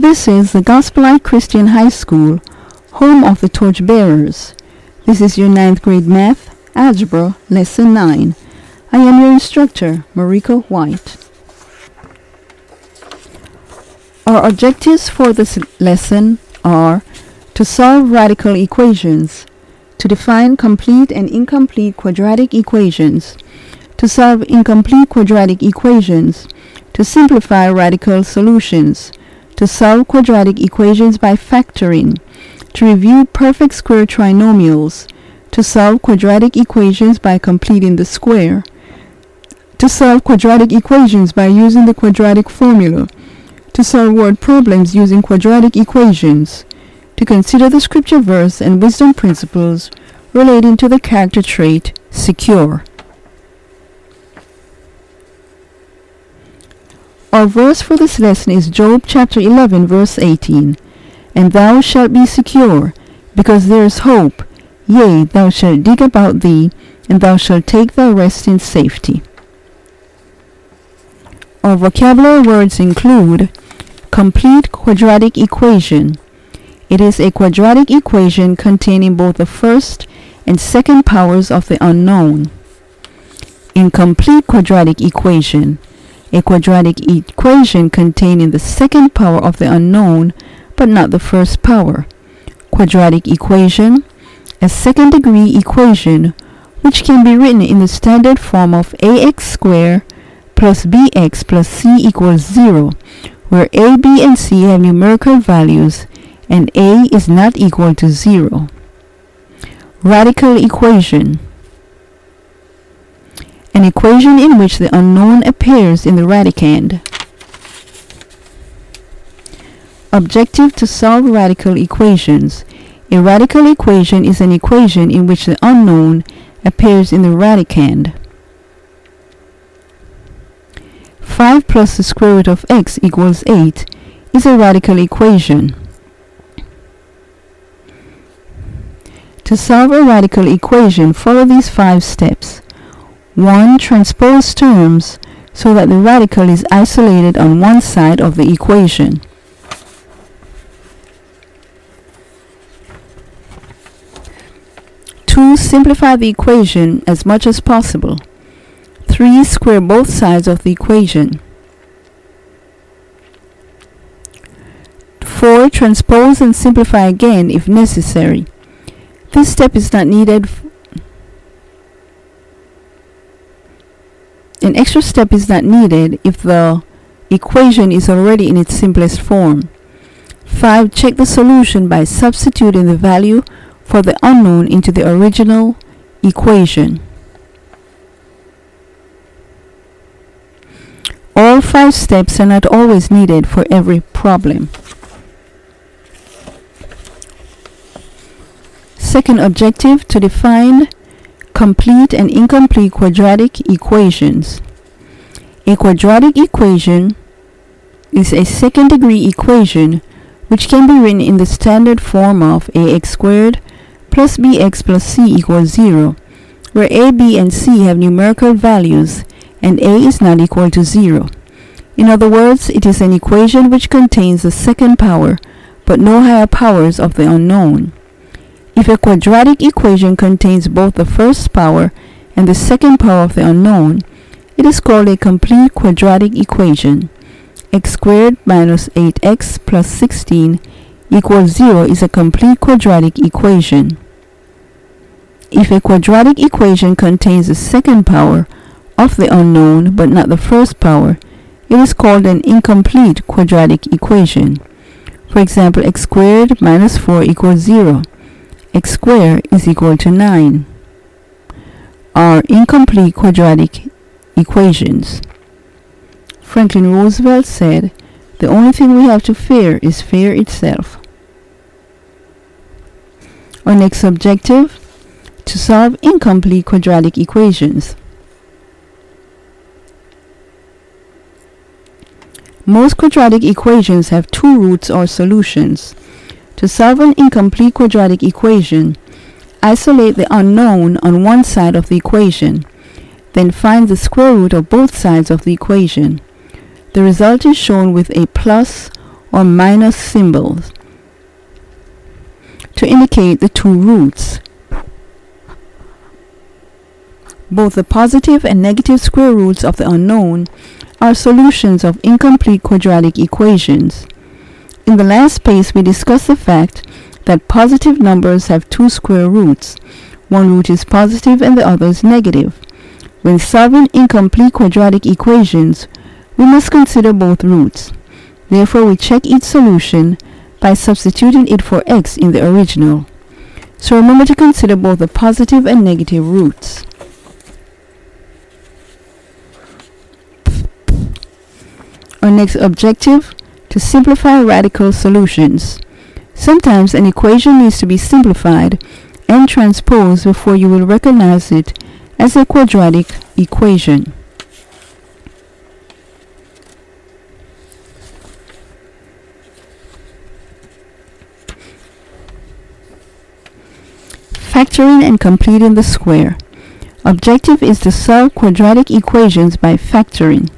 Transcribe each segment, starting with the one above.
This is the Gospel Light Christian High School, home of the torchbearers. This is your ninth grade math, algebra, lesson 9. I am your instructor, Mariko White. Our objectives for this lesson are to solve radical equations, to define complete and incomplete quadratic equations, to solve incomplete quadratic equations, to simplify radical solutions, to solve quadratic equations by factoring, to review perfect square trinomials, to solve quadratic equations by completing the square, to solve quadratic equations by using the quadratic formula, to solve word problems using quadratic equations, to consider the scripture verse and wisdom principles relating to the character trait secure. Our verse for this lesson is Job chapter 11 verse 18. And thou shalt be secure, because there is hope. Yea, thou shalt dig about thee, and thou shalt take thy rest in safety. Our vocabulary words include complete quadratic equation. It is a quadratic equation containing both the first and second powers of the unknown. Incomplete quadratic equation a quadratic equation containing the second power of the unknown but not the first power. Quadratic equation, a second degree equation which can be written in the standard form of ax squared plus bx plus c equals 0, where a, b, and c have numerical values and a is not equal to 0. Radical equation an equation in which the unknown appears in the radicand. Objective to solve radical equations. A radical equation is an equation in which the unknown appears in the radicand. 5 plus the square root of x equals 8 is a radical equation. To solve a radical equation, follow these five steps. 1. Transpose terms so that the radical is isolated on one side of the equation. Two, simplify the equation as much as possible. Three, square both sides of the equation. Four, transpose and simplify again if necessary. This step is not needed An extra step is not needed if the equation is already in its simplest form. 5. Check the solution by substituting the value for the unknown into the original equation. All five steps are not always needed for every problem. Second objective, to define complete and incomplete quadratic equations. A quadratic equation is a second degree equation which can be written in the standard form of ax squared plus bx plus c equals 0, where a, b, and c have numerical values and a is not equal to 0. In other words, it is an equation which contains the second power but no higher powers of the unknown. If a quadratic equation contains both the first power and the second power of the unknown, it is called a complete quadratic equation. x squared minus 8x plus 16 equals 0 is a complete quadratic equation. If a quadratic equation contains the second power of the unknown but not the first power, it is called an incomplete quadratic equation. For example, x squared minus 4 equals 0 x squared is equal to 9 are incomplete quadratic equations. Franklin Roosevelt said, the only thing we have to fear is fear itself. Our next objective, to solve incomplete quadratic equations. Most quadratic equations have two roots or solutions. To solve an incomplete quadratic equation, isolate the unknown on one side of the equation, then find the square root of both sides of the equation. The result is shown with a plus or minus symbols to indicate the two roots. Both the positive and negative square roots of the unknown are solutions of incomplete quadratic equations. In the last space, we discussed the fact that positive numbers have two square roots. One root is positive and the other is negative. When solving incomplete quadratic equations, we must consider both roots. Therefore, we check each solution by substituting it for x in the original. So remember to consider both the positive and negative roots. Our next objective, to simplify radical solutions. Sometimes an equation needs to be simplified and transposed before you will recognize it as a quadratic equation. Factoring and completing the square. Objective is to solve quadratic equations by factoring.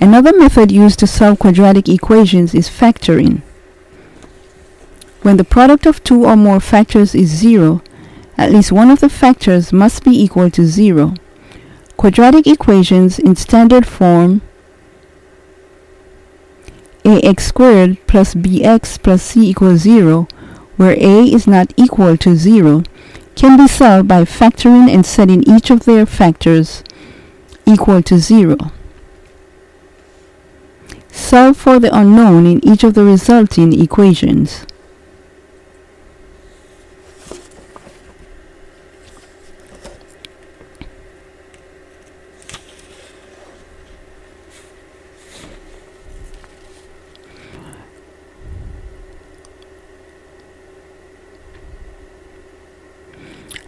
Another method used to solve quadratic equations is factoring. When the product of two or more factors is zero, at least one of the factors must be equal to zero. Quadratic equations in standard form ax squared plus bx plus c equals 0, where a is not equal to 0, can be solved by factoring and setting each of their factors equal to 0. Solve for the unknown in each of the resulting equations.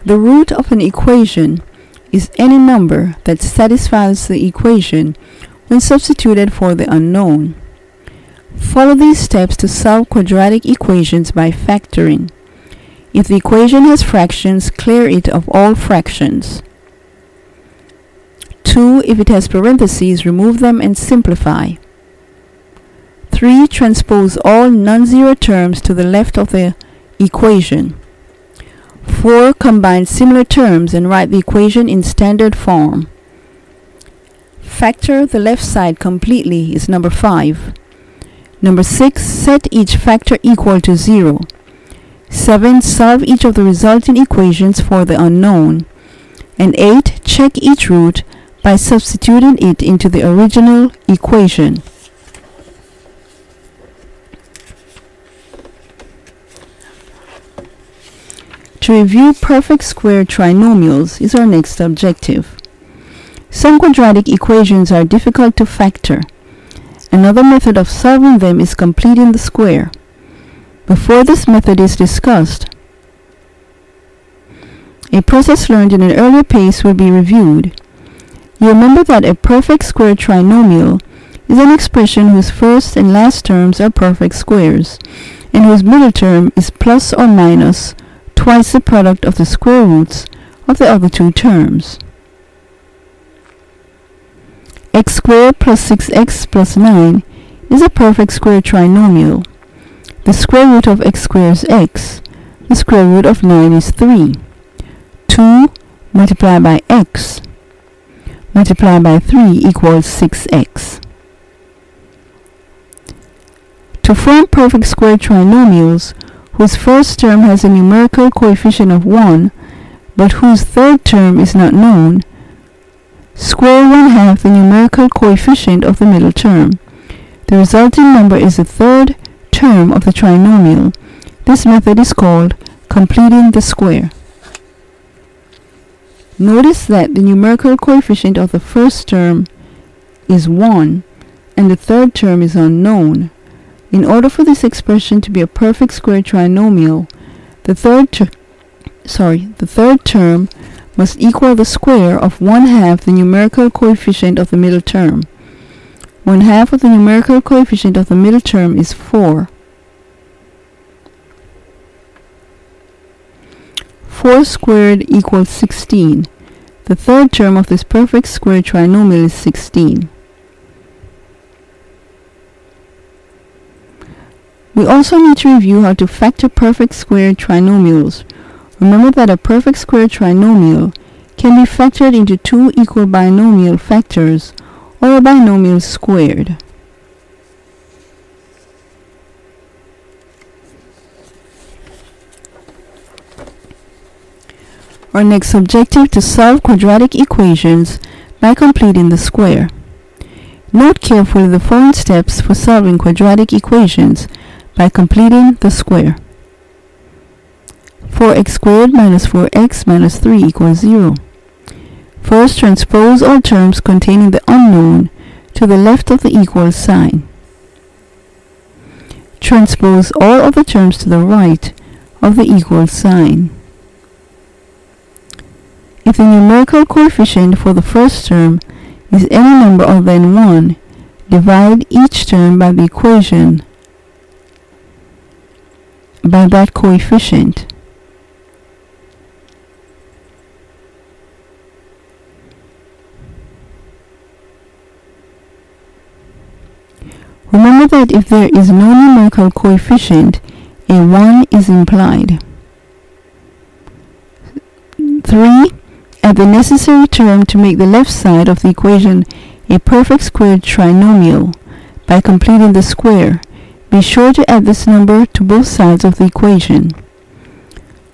The root of an equation is any number that satisfies the equation when substituted for the unknown. Follow these steps to solve quadratic equations by factoring. If the equation has fractions, clear it of all fractions. 2. If it has parentheses, remove them and simplify. 3. Transpose all non-zero terms to the left of the equation. 4. Combine similar terms and write the equation in standard form. Factor the left side completely is number 5. Number 6. Set each factor equal to 0. 7. Solve each of the resulting equations for the unknown. And 8. Check each root by substituting it into the original equation. To review perfect square trinomials is our next objective. Some quadratic equations are difficult to factor. Another method of solving them is completing the square. Before this method is discussed, a process learned in an earlier pace will be reviewed. You remember that a perfect square trinomial is an expression whose first and last terms are perfect squares, and whose middle term is plus or minus twice the product of the square roots of the other two terms. X squared plus 6x plus 9 is a perfect square trinomial. The square root of x squared is x. The square root of 9 is 3. 2 multiplied by x multiplied by 3 equals 6x. To form perfect square trinomials, whose first term has a numerical coefficient of 1, but whose third term is not known, square one half the numerical coefficient of the middle term. The resulting number is the third term of the trinomial. This method is called completing the square. Notice that the numerical coefficient of the first term is 1 and the third term is unknown. In order for this expression to be a perfect square trinomial, the third ter- sorry, the third term must equal the square of one half the numerical coefficient of the middle term. One half of the numerical coefficient of the middle term is 4. 4 squared equals 16. The third term of this perfect square trinomial is 16. We also need to review how to factor perfect square trinomials. Remember that a perfect square trinomial can be factored into two equal binomial factors or a binomial squared. Our next objective to solve quadratic equations by completing the square. Note carefully the following steps for solving quadratic equations by completing the square. 4x squared minus 4x minus 3 equals 0. First, transpose all terms containing the unknown to the left of the equal sign. Transpose all other terms to the right of the equal sign. If the numerical coefficient for the first term is any number other than 1, divide each term by the equation by that coefficient. Remember that if there is no numerical coefficient, a 1 is implied. 3 add the necessary term to make the left side of the equation a perfect square trinomial by completing the square. Be sure to add this number to both sides of the equation.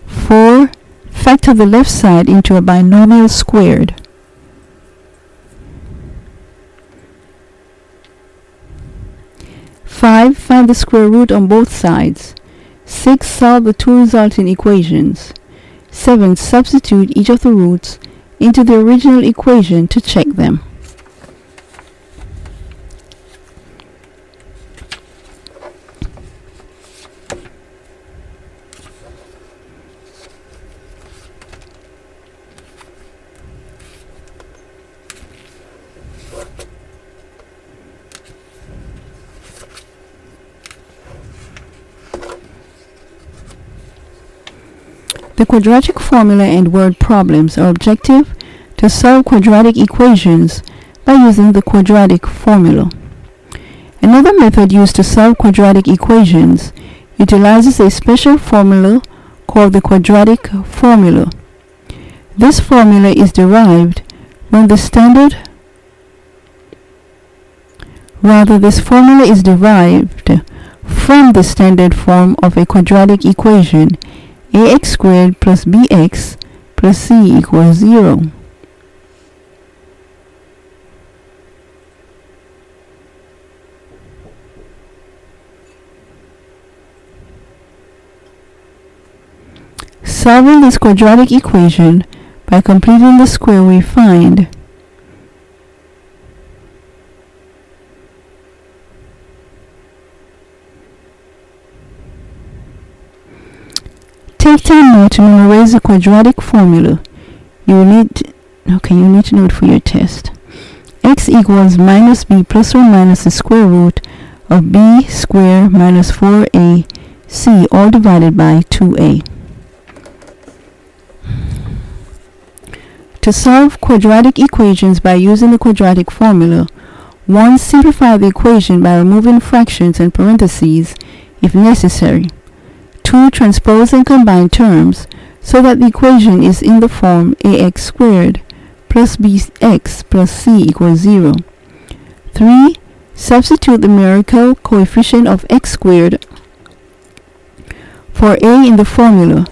4. Factor the left side into a binomial squared. Five, find the square root on both sides. Six, solve the two resulting equations. 7. Substitute each of the roots into the original equation to check them. The quadratic formula and word problems are objective to solve quadratic equations by using the quadratic formula. Another method used to solve quadratic equations utilizes a special formula called the quadratic formula. This formula is derived when the standard rather this formula is derived from the standard form of a quadratic equation ax squared plus bx plus c equals 0. Solving this quadratic equation by completing the square we find Take time now to memorize the quadratic formula. You need, okay, you need to know it for your test. x equals minus b plus or minus the square root of b squared minus 4ac all divided by 2a. To solve quadratic equations by using the quadratic formula, 1. Simplify the equation by removing fractions and parentheses if necessary two transpose and combine terms so that the equation is in the form ax squared plus bx plus c equals 0. 3. Substitute the numerical coefficient of x squared for a in the formula.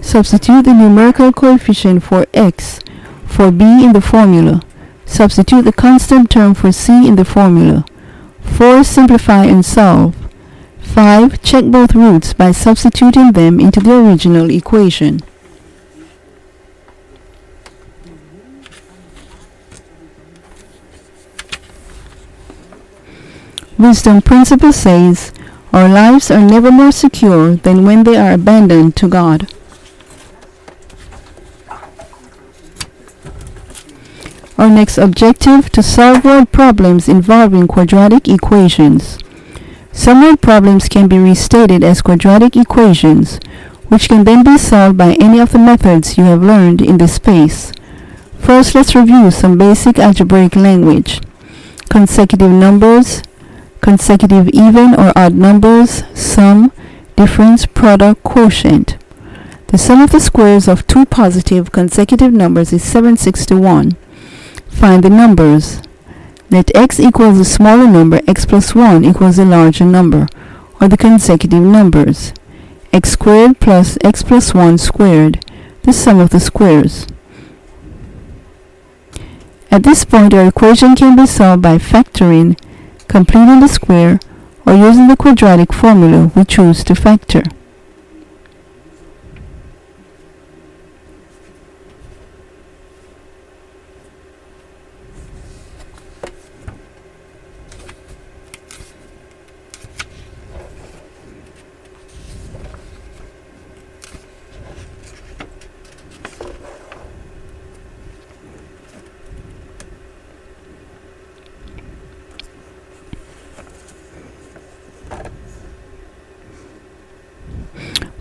Substitute the numerical coefficient for x for b in the formula. Substitute the constant term for c in the formula. 4. Simplify and solve. 5. Check both roots by substituting them into the original equation. Wisdom principle says, Our lives are never more secure than when they are abandoned to God. Our next objective to solve word problems involving quadratic equations. Some word problems can be restated as quadratic equations, which can then be solved by any of the methods you have learned in this space. First, let's review some basic algebraic language. Consecutive numbers, consecutive even or odd numbers, sum, difference, product, quotient. The sum of the squares of two positive consecutive numbers is 761. Find the numbers. Let x equals the smaller number, x plus 1 equals the larger number, or the consecutive numbers. x squared plus x plus 1 squared, the sum of the squares. At this point, our equation can be solved by factoring, completing the square, or using the quadratic formula we choose to factor.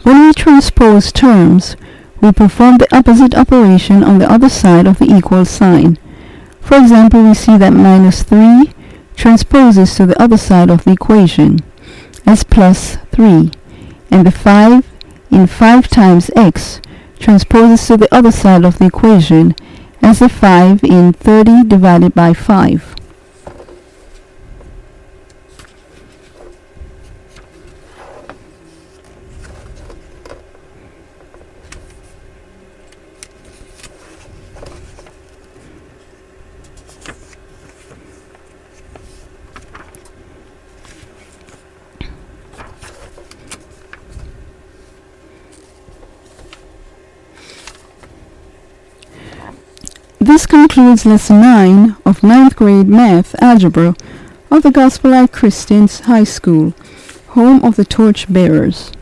When we transpose terms, we perform the opposite operation on the other side of the equal sign. For example, we see that minus 3 transposes to the other side of the equation as plus 3, and the 5 in 5 times x transposes to the other side of the equation as the 5 in 30 divided by 5. This concludes lesson 9 of 9th grade math algebra of the Gospel Light Christians High School, home of the torch bearers.